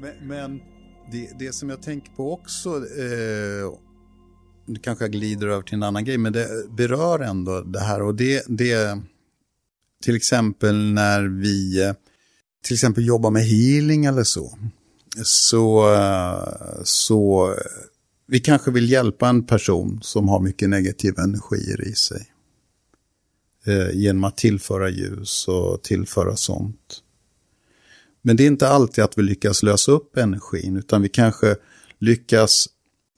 men, men det, det, som jag tänker på också, eh, nu kanske jag glider över till en annan grej, men det berör ändå det här och det, det till exempel när vi till exempel jobbar med healing eller så, så, så vi kanske vill hjälpa en person som har mycket negativa energier i sig. Eh, genom att tillföra ljus och tillföra sånt. Men det är inte alltid att vi lyckas lösa upp energin, utan vi kanske lyckas,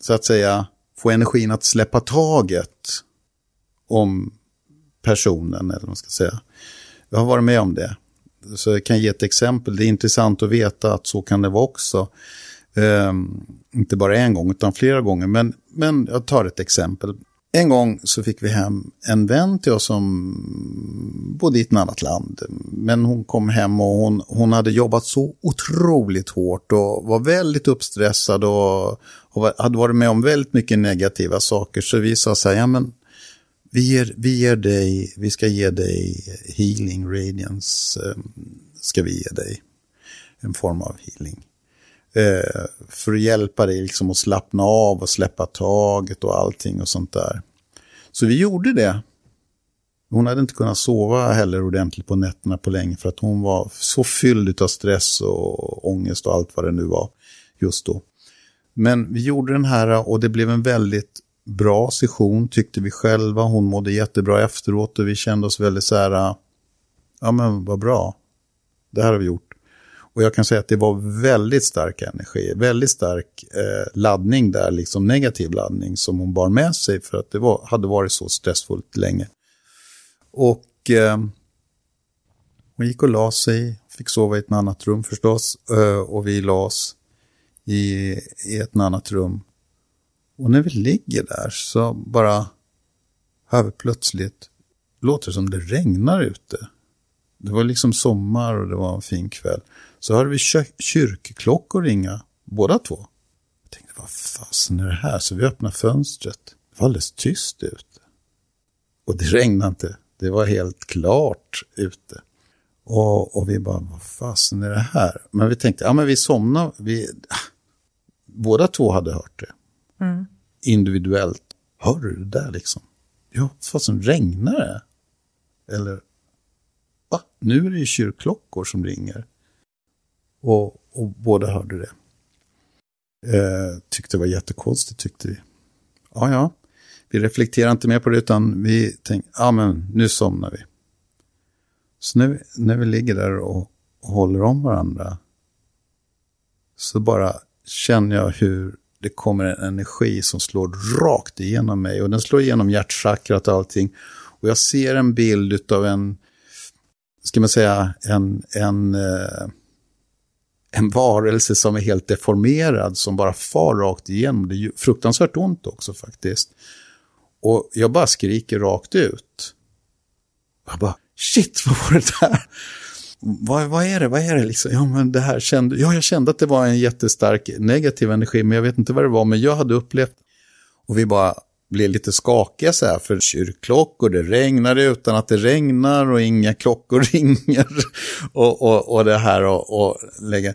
så att säga, få energin att släppa taget om personen, eller vad man ska säga. Jag har varit med om det. Så jag kan ge ett exempel. Det är intressant att veta att så kan det vara också. Um, inte bara en gång, utan flera gånger. Men, men jag tar ett exempel. En gång så fick vi hem en vän till oss som bodde i ett annat land. Men hon kom hem och hon, hon hade jobbat så otroligt hårt och var väldigt uppstressad och, och hade varit med om väldigt mycket negativa saker. Så vi sa så här, ja men vi, ger, vi, ger dig, vi ska ge dig healing, radiance, eh, ska vi ge dig. En form av healing. Eh, för att hjälpa dig liksom att slappna av och släppa taget och allting och sånt där. Så vi gjorde det. Hon hade inte kunnat sova heller ordentligt på nätterna på länge för att hon var så fylld av stress och ångest och allt vad det nu var just då. Men vi gjorde den här och det blev en väldigt bra session tyckte vi själva. Hon mådde jättebra efteråt och vi kände oss väldigt så här, ja men vad bra, det här har vi gjort. Och jag kan säga att det var väldigt stark energi, väldigt stark eh, laddning där, liksom negativ laddning som hon bar med sig för att det var, hade varit så stressfullt länge. Och eh, hon gick och la sig, fick sova i ett annat rum förstås, eh, och vi la oss i, i ett annat rum. Och när vi ligger där så bara hör vi plötsligt, låter som det regnar ute. Det var liksom sommar och det var en fin kväll. Så hörde vi kyrkklockor ringa, båda två. Jag tänkte, vad fasen är det här? Så vi öppnade fönstret. Det var alldeles tyst ute. Och det regnade inte. Det var helt klart ute. Och, och vi bara, vad fasen är det här? Men vi tänkte, ja men vi somnade. Vi, båda två hade hört det. Mm. Individuellt. Hör du det där liksom? Ja, fasen regnar det? Eller, va? Nu är det ju kyrkklockor som ringer. Och, och båda hörde det. Eh, tyckte det var jättekonstigt tyckte vi. Ja, ja. Vi reflekterar inte mer på det utan vi tänkte, ja men nu somnar vi. Så nu när vi ligger där och, och håller om varandra så bara känner jag hur det kommer en energi som slår rakt igenom mig och den slår igenom hjärtchakrat och allting. Och jag ser en bild av en, ska man säga, en, en eh, en varelse som är helt deformerad som bara far rakt igenom. Det är ju fruktansvärt ont också faktiskt. Och jag bara skriker rakt ut. Jag bara, shit, vad var det där? Vad, vad är det, vad är det liksom? Ja, men det här kände, ja, jag kände att det var en jättestark negativ energi, men jag vet inte vad det var, men jag hade upplevt, och vi bara, blev lite skakiga så här för kyrkklockor, det regnar utan att det regnar och inga klockor ringer. och, och, och det här och, och lägga.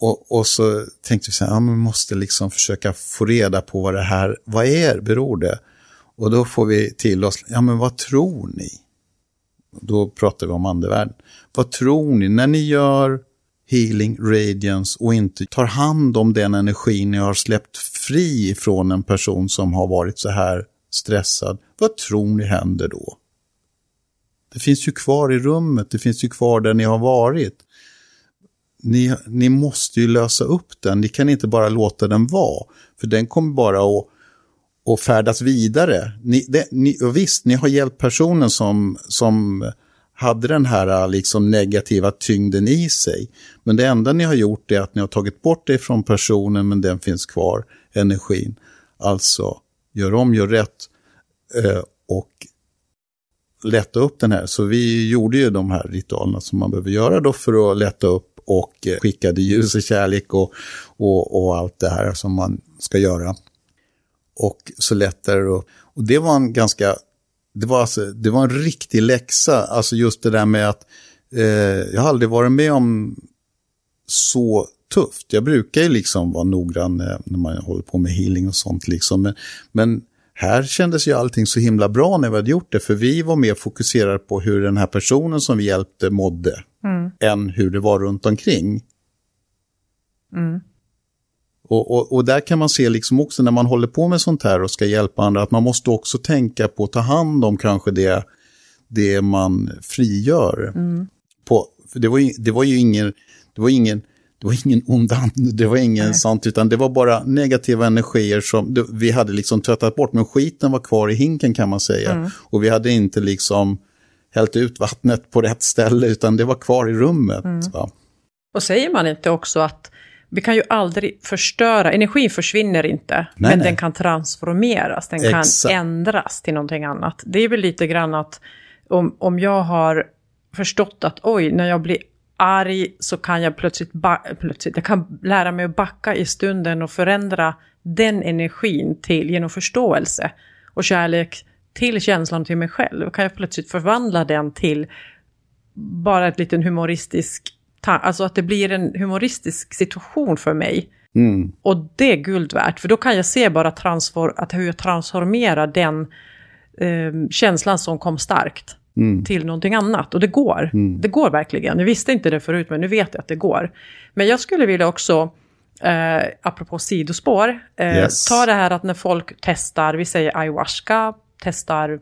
Och, och så tänkte vi så här, ja, man måste liksom försöka få reda på vad det här, vad är, beror det? Och då får vi till oss, ja men vad tror ni? Då pratar vi om andevärlden. Vad tror ni när ni gör healing, radiance och inte tar hand om den energin ni har släppt fri från en person som har varit så här stressad, vad tror ni händer då? Det finns ju kvar i rummet, det finns ju kvar där ni har varit. Ni, ni måste ju lösa upp den, ni kan inte bara låta den vara, för den kommer bara att, och färdas vidare. Ni, det, ni, visst, ni har hjälpt personen som, som hade den här äh, liksom negativa tyngden i sig. Men det enda ni har gjort är att ni har tagit bort det från personen men den finns kvar, energin. Alltså, gör om, gör rätt eh, och lätta upp den här. Så vi gjorde ju de här ritualerna som man behöver göra då för att lätta upp och eh, skickade ljus och kärlek och, och, och allt det här som man ska göra. Och så lättar det upp. och det var en ganska det var, alltså, det var en riktig läxa, alltså just det där med att eh, jag har aldrig varit med om så tufft. Jag brukar ju liksom vara noggrann när man håller på med healing och sånt. Liksom. Men, men här kändes ju allting så himla bra när vi hade gjort det, för vi var mer fokuserade på hur den här personen som vi hjälpte mådde, mm. än hur det var runt omkring. Mm. Och, och, och, där kan man se liksom också när man håller på med sånt här och ska hjälpa andra, att man måste också tänka på att ta hand om kanske det, det man frigör. Mm. På, för det, var ju, det var ju ingen, det var ingen, det var ingen ond ande, det var ingen Nej. sånt, utan det var bara negativa energier som det, vi hade liksom tvättat bort, men skiten var kvar i hinken kan man säga. Mm. Och vi hade inte liksom hällt ut vattnet på rätt ställe, utan det var kvar i rummet. Mm. Och säger man inte också att vi kan ju aldrig förstöra, energin försvinner inte, nej, men nej. den kan transformeras, den Exakt. kan ändras till någonting annat. Det är väl lite grann att om, om jag har förstått att oj, när jag blir arg så kan jag plötsligt, plötsligt jag kan lära mig att backa i stunden och förändra den energin till genom förståelse och kärlek till känslan till mig själv. Kan jag plötsligt förvandla den till bara ett liten humoristisk alltså att det blir en humoristisk situation för mig. Mm. Och det är guld värt, för då kan jag se bara transfor att hur jag transformerar den eh, känslan som kom starkt mm. till någonting annat. Och det går. Mm. Det går verkligen. Jag visste inte det förut, men nu vet jag att det går. Men jag skulle vilja också, eh, apropå sidospår, eh, yes. ta det här att när folk testar, vi säger ayahuasca, testar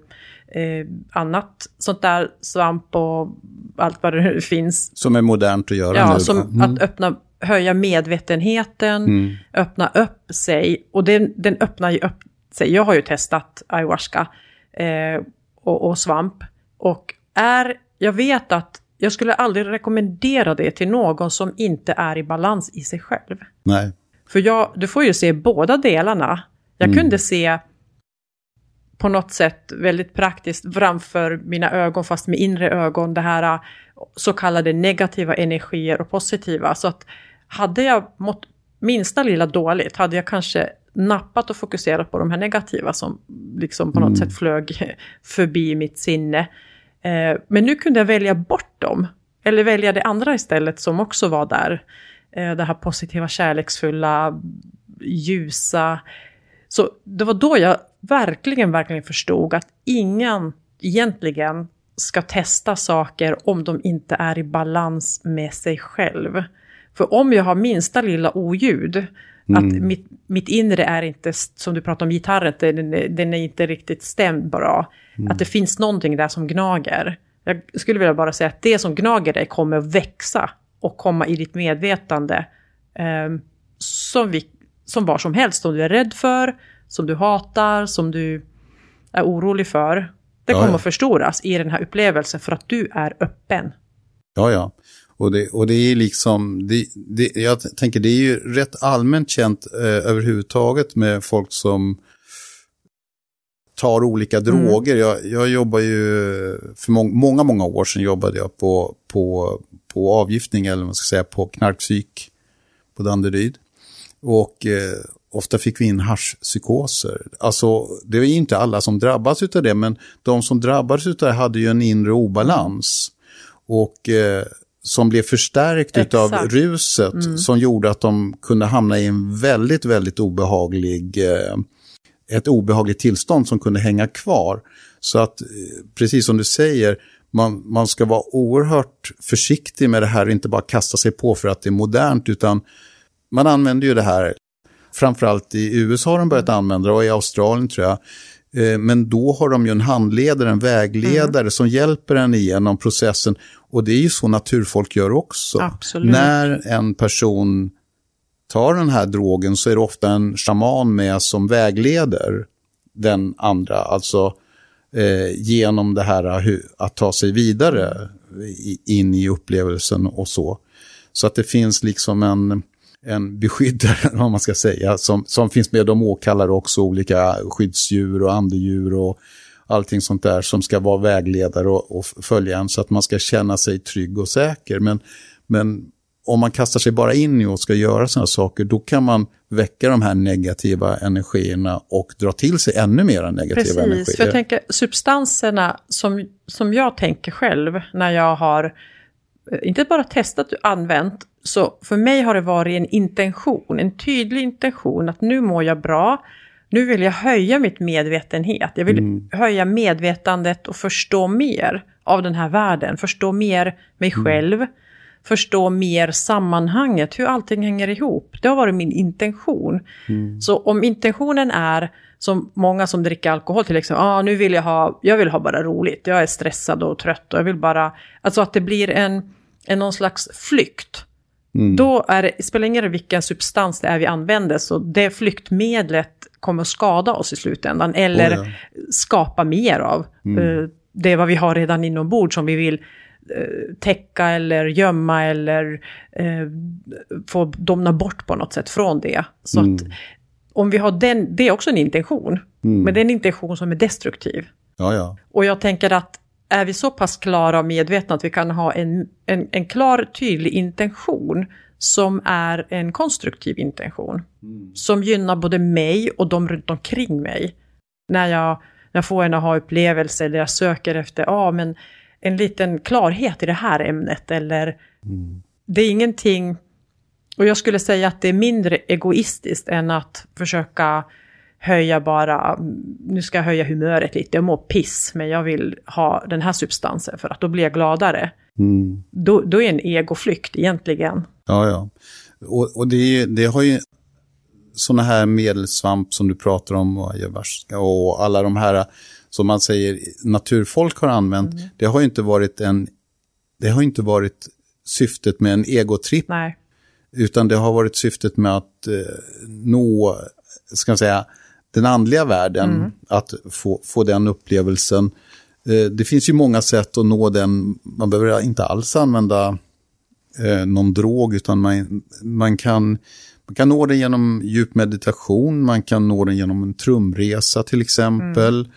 eh, annat sånt där, svamp och allt vad det nu finns. Som är modernt att göra ja, nu. Som mm. att öppna, höja medvetenheten, mm. öppna upp sig. Och den, den öppnar ju upp sig. Jag har ju testat ayahuasca eh, och, och svamp. Och är, jag vet att jag skulle aldrig rekommendera det till någon som inte är i balans i sig själv. Nej. För jag, du får ju se båda delarna. Jag mm. kunde se på något sätt väldigt praktiskt framför mina ögon, fast med inre ögon, det här så kallade negativa energier och positiva. Så att hade jag mått minsta lilla dåligt, hade jag kanske nappat och fokuserat på de här negativa som liksom på något mm. sätt flög förbi mitt sinne. Eh, men nu kunde jag välja bort dem, eller välja det andra istället som också var där. Eh, det här positiva, kärleksfulla, ljusa. Så det var då jag verkligen, verkligen förstod att ingen egentligen ska testa saker om de inte är i balans med sig själv. För om jag har minsta lilla oljud, mm. att mitt, mitt inre är inte, som du pratade om gitarren, den, är, den är inte riktigt stämd bra. Mm. Att det finns någonting där som gnager. Jag skulle vilja bara säga att det som gnager dig kommer att växa och komma i ditt medvetande. Eh, som, vi, som var som helst, som du är rädd för, som du hatar, som du är orolig för. Det kommer ja, ja. att förstoras i den här upplevelsen för att du är öppen. Ja, ja. Och det, och det är liksom, det, det, jag tänker det är ju rätt allmänt känt eh, överhuvudtaget med folk som tar olika mm. droger. Jag, jag jobbar ju, för må, många, många år sedan jobbade jag på, på, på avgiftning, eller vad man ska säga, på knarkpsyk på Danderyd. Och, eh, ofta fick vi in haschpsykoser. Alltså, det är inte alla som drabbas av det, men de som drabbades av det hade ju en inre obalans. Och eh, som blev förstärkt av ruset mm. som gjorde att de kunde hamna i en väldigt, väldigt obehaglig, eh, ett obehagligt tillstånd som kunde hänga kvar. Så att, eh, precis som du säger, man, man ska vara oerhört försiktig med det här och inte bara kasta sig på för att det är modernt, utan man använder ju det här framförallt i USA har de börjat använda det och i Australien tror jag. Eh, men då har de ju en handledare, en vägledare mm. som hjälper en igenom processen. Och det är ju så naturfolk gör också. Absolut. När en person tar den här drogen så är det ofta en shaman med som vägleder den andra. Alltså eh, genom det här att ta sig vidare in i upplevelsen och så. Så att det finns liksom en en beskyddare, vad man ska säga, som, som finns med. De åkallar också olika skyddsdjur och andedjur och allting sånt där som ska vara vägledare och, och följa en så att man ska känna sig trygg och säker. Men, men om man kastar sig bara in i och ska göra sådana saker, då kan man väcka de här negativa energierna och dra till sig ännu mer negativa Precis, energier. Precis, för jag tänker substanserna som, som jag tänker själv när jag har, eh, inte bara testat och använt, Så för mig har det varit en intention, en tydlig intention att nu mår jag bra. Nu vill jag höja mitt medvetenhet. Jag vill mm. höja medvetandet och förstå mer av den här världen. Förstå mer mig mm. själv. Förstå mer sammanhanget, hur allting hänger ihop. Det har varit min intention. Mm. Så om intentionen är som många som dricker alkohol till exempel, ah, nu vill jag ha, jag vill ha bara roligt, jag är stressad och trött och jag vill bara, alltså att det blir en, en någon slags flykt. Mm. Då är det, spelar ingen roll vilken substans det är vi använder, så det flyktmedlet kommer att skada oss i slutändan, eller oh ja. skapa mer av. Mm. Uh, det är vad vi har redan inombords som vi vill uh, täcka eller gömma eller uh, få domna bort på något sätt från det. Så mm. att om vi har den, det är också en intention, mm. men det är en intention som är destruktiv. Ja, ja. Och jag tänker att är vi så pass klara och medvetna att vi kan ha en, en, en klar, tydlig intention som är en konstruktiv intention. Mm. Som gynnar både mig och de runt omkring mig. När jag, när jag får en aha-upplevelse eller jag söker efter, ah, men en liten klarhet i det här ämnet eller mm. det är ingenting, och jag skulle säga att det är mindre egoistiskt än att försöka höja bara, nu ska jag höja humöret lite, jag mår piss, men jag vill ha den här substansen för att då blir jag gladare. Mm. Då, då är en egoflykt egentligen. Ja, ja. Och, och det, det har ju sådana här medelsvamp som du pratar om och och alla de här som man säger naturfolk har använt, mm. det har ju inte varit en, det har inte varit syftet med en egotripp. Nej. Utan det har varit syftet med att eh, nå, ska man säga, den andliga världen, mm. att få, få den upplevelsen. Eh, det finns ju många sätt att nå den, man behöver inte alls använda eh, någon drog, utan man, man, kan, man kan nå den genom djup meditation, man kan nå den genom en trumresa till exempel. Mm.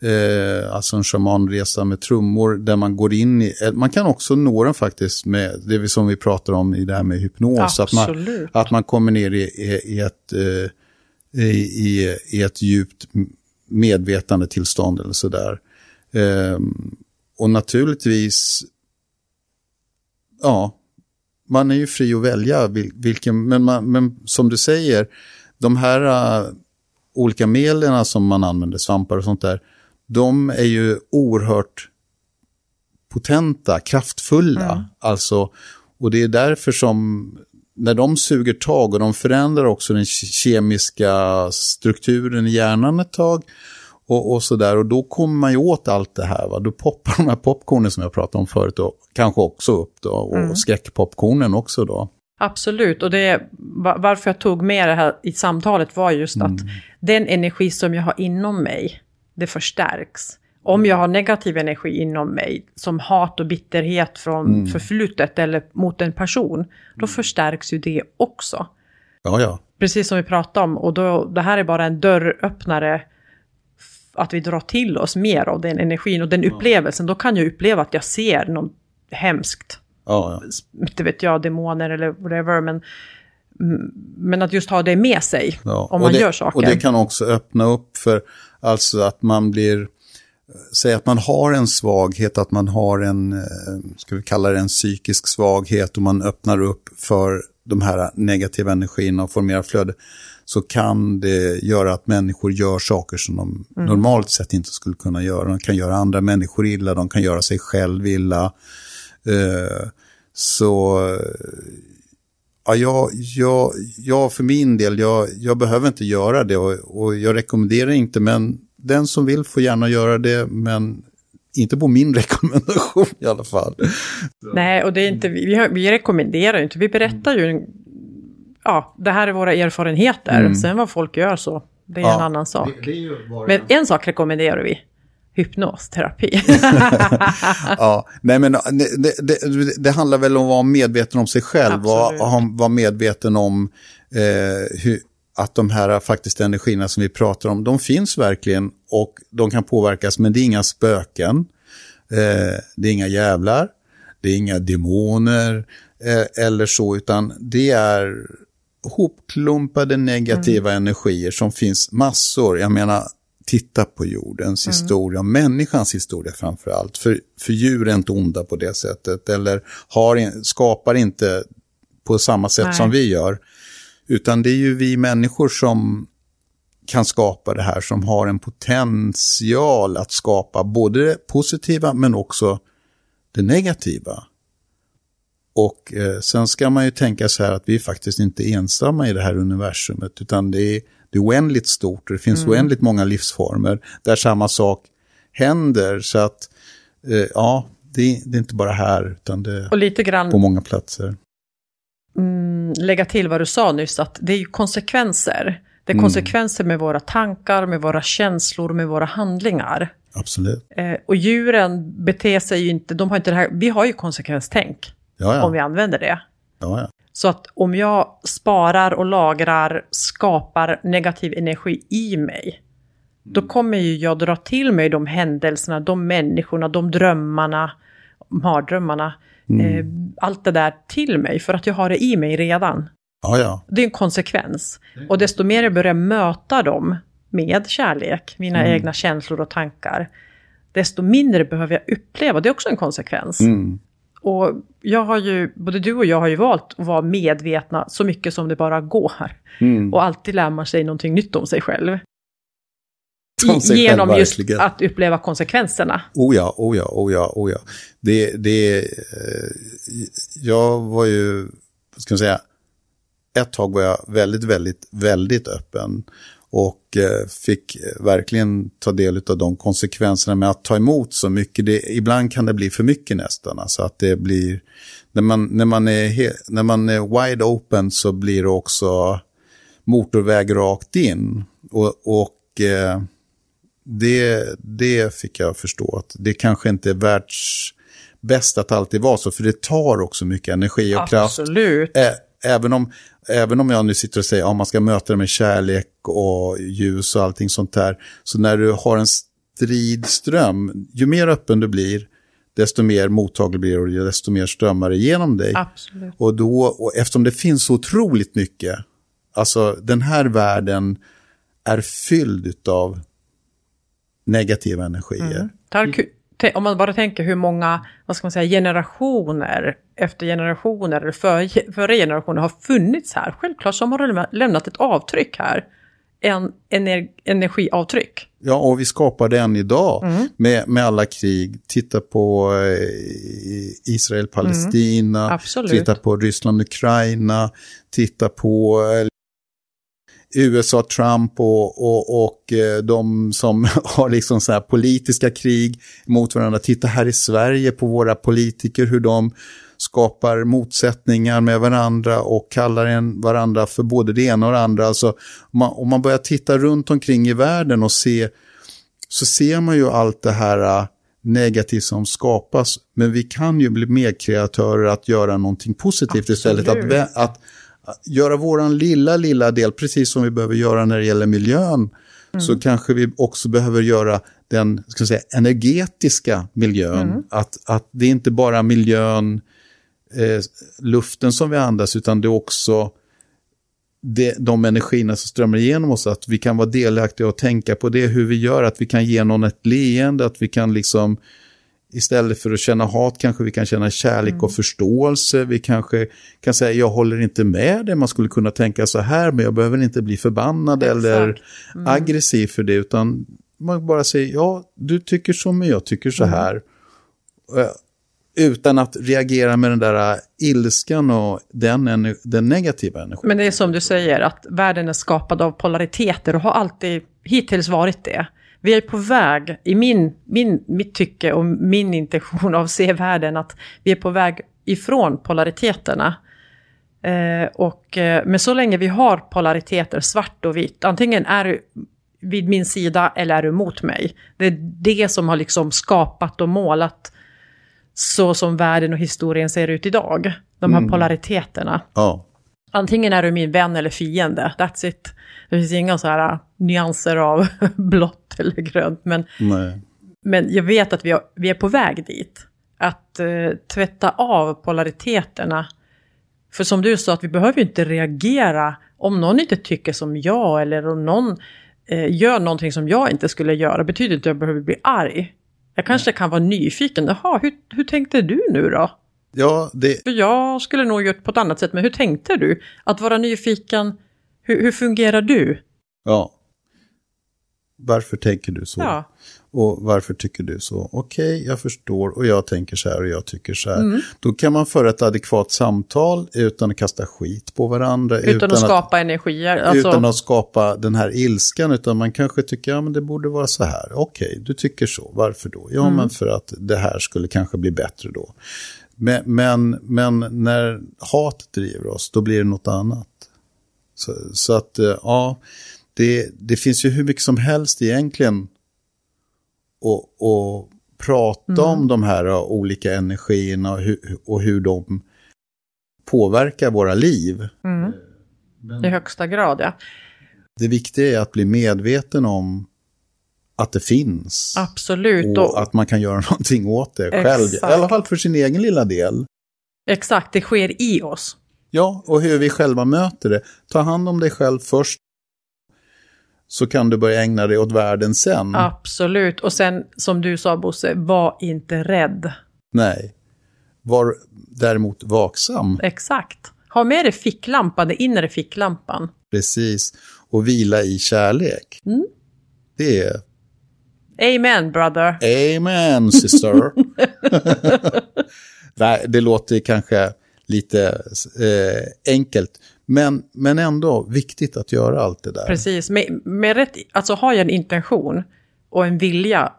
Eh, alltså en shamanresa med trummor där man går in i, eh, man kan också nå den faktiskt med det som vi pratar om i det här med hypnos. Att man, att man kommer ner i, i, i ett eh, i, i ett djupt medvetande tillstånd eller sådär. Eh, och naturligtvis, ja, man är ju fri att välja vilken, men, man, men som du säger, de här uh, olika medlen som man använder, svampar och sånt där, de är ju oerhört potenta, kraftfulla. Mm. Alltså, och det är därför som när de suger tag och de förändrar också den kemiska strukturen i hjärnan ett tag och, och sådär. Och då kommer man ju åt allt det här. Va? Då poppar de här popcornen som jag pratade om förut och kanske också upp då. Och mm. skräckpopcornen också då. Absolut, och det, varför jag tog med det här i samtalet var just mm. att den energi som jag har inom mig, det förstärks. Om jag har negativ energi inom mig, som hat och bitterhet från mm. förflutet eller mot en person, då mm. förstärks ju det också. Ja, ja. Precis som vi pratade om, och då, det här är bara en dörröppnare att vi drar till oss mer av den energin och den upplevelsen. Då kan jag uppleva att jag ser något hemskt. Ja, ja. Inte vet jag, demoner eller whatever, men, men att just ha det med sig ja, om man det, gör saker. Och det kan också öppna upp för alltså att man blir Säg att man har en svaghet, att man har en, eh, ska vi kalla det en psykisk svaghet och man öppnar upp för de här negativa energierna och får mer flöde, så kan det göra att människor gör saker som de mm. normalt sett inte skulle kunna göra. De kan göra andra människor illa, de kan göra sig själv illa. Uh, så ja, jag, jag, jag för min del, jag, jag behöver inte göra det och, och jag rekommenderar inte, men den som vill får gärna göra det, men inte på min rekommendation i alla fall. Nej, och det är inte, vi, vi rekommenderar ju inte, vi berättar ju, ja, det här är våra erfarenheter, mm. sen vad folk gör så, det är ja, en annan sak. Det, det men en sak rekommenderar vi, hypnosterapi. ja, nej men det, det, det, handlar väl om att vara medveten om sig själv, vara, vara medveten om eh, hur, att de här faktiskt energierna som vi pratar om, de finns verkligen och de kan påverkas, men det är inga spöken, eh, det är inga jävlar, det är inga demoner eh, eller så, utan det är hopklumpade negativa mm. energier som finns massor. Jag menar, titta på jordens mm. historia, människans historia framför allt. För, för djur är inte onda på det sättet, eller har, skapar inte på samma sätt Nej. som vi gör. Utan det är ju vi människor som kan skapa det här, som har en potential att skapa både det positiva men också det negativa. Och eh, sen ska man ju tänka så här att vi är faktiskt inte ensamma i det här universumet, utan det är, det är oändligt stort och det finns oändligt många livsformer där samma sak händer. Så att, eh, ja, det, det är inte bara här, utan det Och lite grann på många platser. Mm, lägga till vad du sa nyss, att det är ju konsekvenser. Det är Mm. konsekvenser med våra tankar, med våra känslor, med våra handlingar. Absolut. Eh, och djuren beter sig ju inte, de har inte det här, vi har ju konsekvenstänk Ja, om vi ja. använder det. ja, ja. Så att om jag sparar och lagrar, skapar negativ energi i mig, då kommer ju jag dra till mig de händelserna, de människorna, de drömmarna, mardrömmarna, eh, allt det där till mig för att jag har det i mig redan. ja, ja. Det är en konsekvens. Och desto mer jag börjar möta dem med kärlek, mina egna känslor och tankar, desto mindre behöver jag uppleva. Det är också en konsekvens. Mm. Och jag har ju, både du och jag har ju valt att vara medvetna så mycket som det bara går. Mm. Och alltid lär man sig någonting nytt om sig själv. Om sig själv, Genom just verkligen. att uppleva konsekvenserna. Oh ja, oh ja, oh ja, oh ja. Det, det, eh, jag var ju, vad ska man säga, ett tag var jag väldigt, väldigt, väldigt öppen. Och eh, fick verkligen ta del av de konsekvenserna med att ta emot så mycket. Det, ibland kan det bli för mycket nästan. Alltså att det blir, när man, när man, är, när man är wide open så blir det också motorväg rakt in. Och, och eh, det, det fick jag förstå att det kanske inte är världs bäst att alltid vara så, för det tar också mycket energi och kraft. Absolut. Ä även, om, även om jag nu sitter och säger att ja, man ska möta det med kärlek och ljus och allting sånt där, så när du har en stridström, ju mer öppen du blir, desto mer mottaglig blir du och desto mer strömmar det igenom dig. Absolut. Och, då, och eftersom det finns så otroligt mycket, alltså den här världen är fylld av negativa energier. Mm. Där ku- te- Om man bara tänker hur många, vad ska man säga, generationer efter generationer, eller för, före generationer har funnits här. Självklart så har lämna- lämnat ett avtryck här. En ener, energiavtryck. Ja, och vi skapar det än idag med, med alla krig. Titta på eh, Israel-Palestina, Absolut. titta på Ryssland-Ukraina, titta på eh, USA, Trump och, och, och eh, de som har liksom så här politiska krig mot varandra. Titta här i Sverige på våra politiker, hur de skapar motsättningar med varandra och kallar en varandra för både det ena och det andra. Alltså, om, man, om man börjar titta runt omkring i världen och se, så ser man ju allt det här äh, negativt som skapas. Men vi kan ju bli medkreatörer att göra någonting positivt istället. Absolut. vä- att, att göra våran lilla, lilla del, precis som vi behöver göra när det gäller miljön, så kanske vi också behöver göra den ska säga, energetiska miljön. Att, att det är inte bara miljön, eh, luften som vi andas, utan det är också det, de energierna som strömmar igenom oss, att vi kan vara delaktiga och tänka på det, hur vi gör, att vi kan ge någon ett leende, att vi kan liksom istället för att känna hat kanske vi kan känna kärlek och förståelse. Vi kanske kan säga jag håller inte med det. Man skulle kunna tänka så här men jag behöver inte bli förbannad Exakt. eller aggressiv för det. Utan man bara säger ja du tycker så men jag tycker så här. Eh, Utan att reagera med den där eh, ilskan och den, den negativa energin. Men det är som du säger, att världen är skapad av polariteter och har alltid hittills varit det. Vi är på väg, i min, min, mitt tycke och min intention av att se världen, att vi är på väg ifrån polariteterna. Eh, och, eh, men så länge vi har polariteter, svart och vitt, antingen är du vid min sida eller är du mot mig. Det är det som har liksom skapat och målat så som världen och historien ser ut idag. De här polariteterna. Ja, Antingen är du min vän eller fiende, that's it. Det finns inga så här äh, nyanser av blått eller grönt, men, nej. men jag vet att vi, har, vi är på väg dit. Att eh, tvätta av polariteterna. För som du sa, att vi behöver ju inte reagera om någon inte tycker som jag eller om någon eh, gör någonting som jag inte skulle göra. betyder inte att jag behöver bli arg. Jag kanske kan vara nyfiken. Jaha, hur, hur tänkte du nu då? Ja, det, För jag skulle nog gjort på ett annat sätt, men hur tänkte du? Att vara nyfiken, hur, hur fungerar du? ja. Varför tänker du så? Ja. Och varför tycker du så? Okej, jag förstår och jag tänker så här och jag tycker så här. Mm. Då kan man föra ett adekvat samtal utan att kasta skit på varandra. Utan, att skapa energier. Alltså, Utan att skapa den här ilskan, utan man kanske tycker ja, men det borde vara så här. Okej, du tycker så. Varför då? Ja, Mm. men för att det här skulle kanske bli bättre då. Men, men, men när hat driver oss, då blir det något annat. Så, så att, eh, ja, det, det finns ju hur mycket som helst egentligen och, och prata Mm. om de här eh, olika energierna och hur, och hur de påverkar våra liv. mm, I högsta grad, ja. Det viktiga är att bli medveten om att det finns. Absolut. Och att man kan göra någonting åt det själv. I Exakt. alla fall för sin egen lilla del. Exakt, det sker i oss. Ja, och hur vi själva möter det. Ta hand om dig själv först. Så kan du börja ägna dig åt världen sen. Absolut. Och sen, som du sa Bosse, var inte rädd. Nej. Var däremot vaksam. Exakt. Ha med dig ficklampan, den inre ficklampan. Precis. Och vila i kärlek. Mm. Det är Amen brother. Amen, sister. Nej, det låter kanske lite eh, enkelt. Men, men ändå viktigt att göra allt det där. Precis. Med, med rätt, alltså har jag en intention och en vilja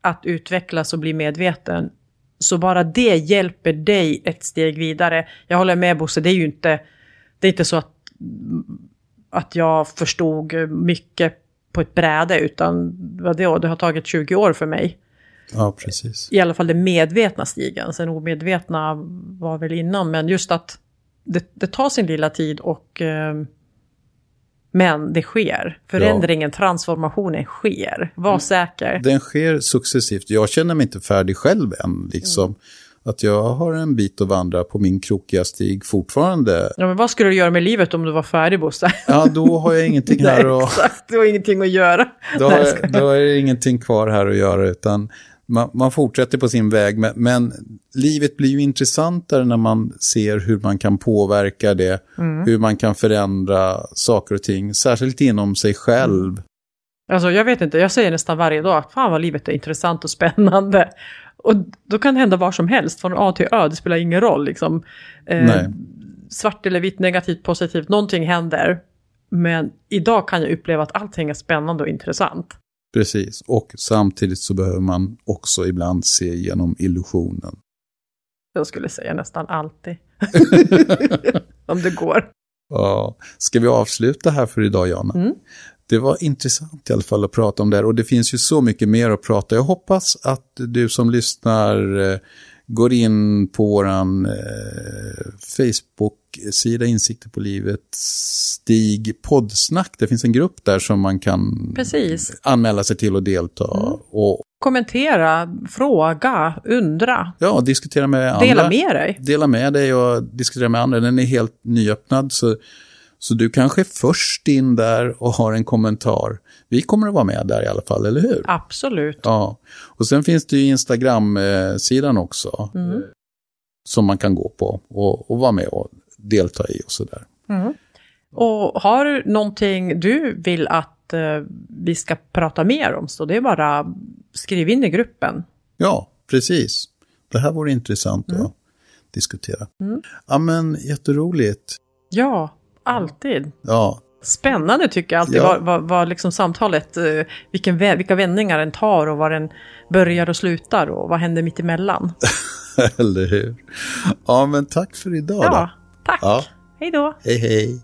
att utvecklas och bli medveten, så bara det hjälper dig ett steg vidare. Jag håller med Bosse, det är ju inte, det är inte så att, att jag förstod mycket på ett bräde, utan vadå, det har tagit 20 år för mig. Ja, precis. I alla fall den medvetna stigen. Sen omedvetna var väl innan, men just att det, det tar sin lilla tid och eh, men det sker. Förändringen, transformationen sker. Var säker. Den sker successivt. Jag känner mig inte färdig själv än. Liksom. Mm. Att jag har en bit att vandra på min krokiga stig fortfarande. Ja, men vad skulle du göra med livet om du var färdig Bosse? Ja, då har jag ingenting här och exakt, du har ingenting att göra. då, Nej, jag då är det ingenting kvar här att göra. Utan man, man fortsätter på sin väg. Men, men livet blir ju intressantare när man ser hur man kan påverka det. Mm. Hur man kan förändra saker och ting. Särskilt inom sig själv. Alltså jag vet inte, jag säger nästan varje dag att fan vad livet är intressant och spännande. Och då kan det hända var som helst, från A till Ö, det spelar ingen roll liksom. Eh, svart eller vitt, negativt, positivt, någonting händer. Men idag kan jag uppleva att allting är spännande och intressant. Precis. Och samtidigt så behöver man också ibland se genom illusionen. Jag skulle säga nästan alltid. Om det går. Ja. Ska vi avsluta här för idag, Jana? Mm. Det var intressant i alla fall att prata om det här och det finns ju så mycket mer att prata. Jag hoppas att du som lyssnar eh, går in på våran eh, Facebook-sida Insikter på livet, Stig poddsnack. Det finns en grupp där som man kan Precis. anmäla sig till och delta. Och Kommentera, fråga, undra, ja, diskutera med andra. dela med dig. dela med dig och diskutera med andra. Den är helt nyöppnad. Så, så du kanske är först in där och har en kommentar. Vi kommer att vara med där i alla fall, eller hur? Absolut. Ja. Och sen finns det ju Instagram-sidan också. Mm. Som man kan gå på och, och vara med och delta i och sådär. Mm. Och har du någonting du vill att eh, vi ska prata mer om så det är bara skriv in i gruppen. Ja, precis. Det här vore intressant att diskutera. Mm. Ja, men jätteroligt. Ja, alltid. Ja, Spännande tycker jag alltid Ja. var, var, var liksom samtalet, eh, vilken, vilka vändningar den tar och var den börjar och slutar och vad händer mitt emellan. eller hur? Ja, men tack för idag Ja, då. tack. Ja. Hej då. Hej, hej.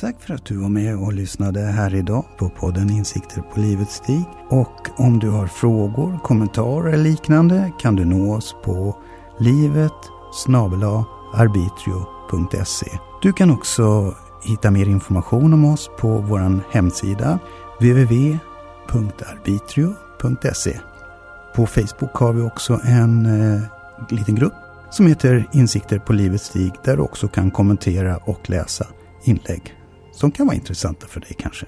Tack för att du var med och lyssnade här idag på podden Insikter på livets stig. Och om du har frågor, kommentarer eller liknande kan du nå oss på livet arbitrio.se. Du kan också hitta mer information om oss på vår hemsida www.arbitrio.se. På Facebook har vi också en eh, liten grupp som heter Insikter på livets stig där du också kan kommentera och läsa inlägg som kan vara intressanta för dig kanske.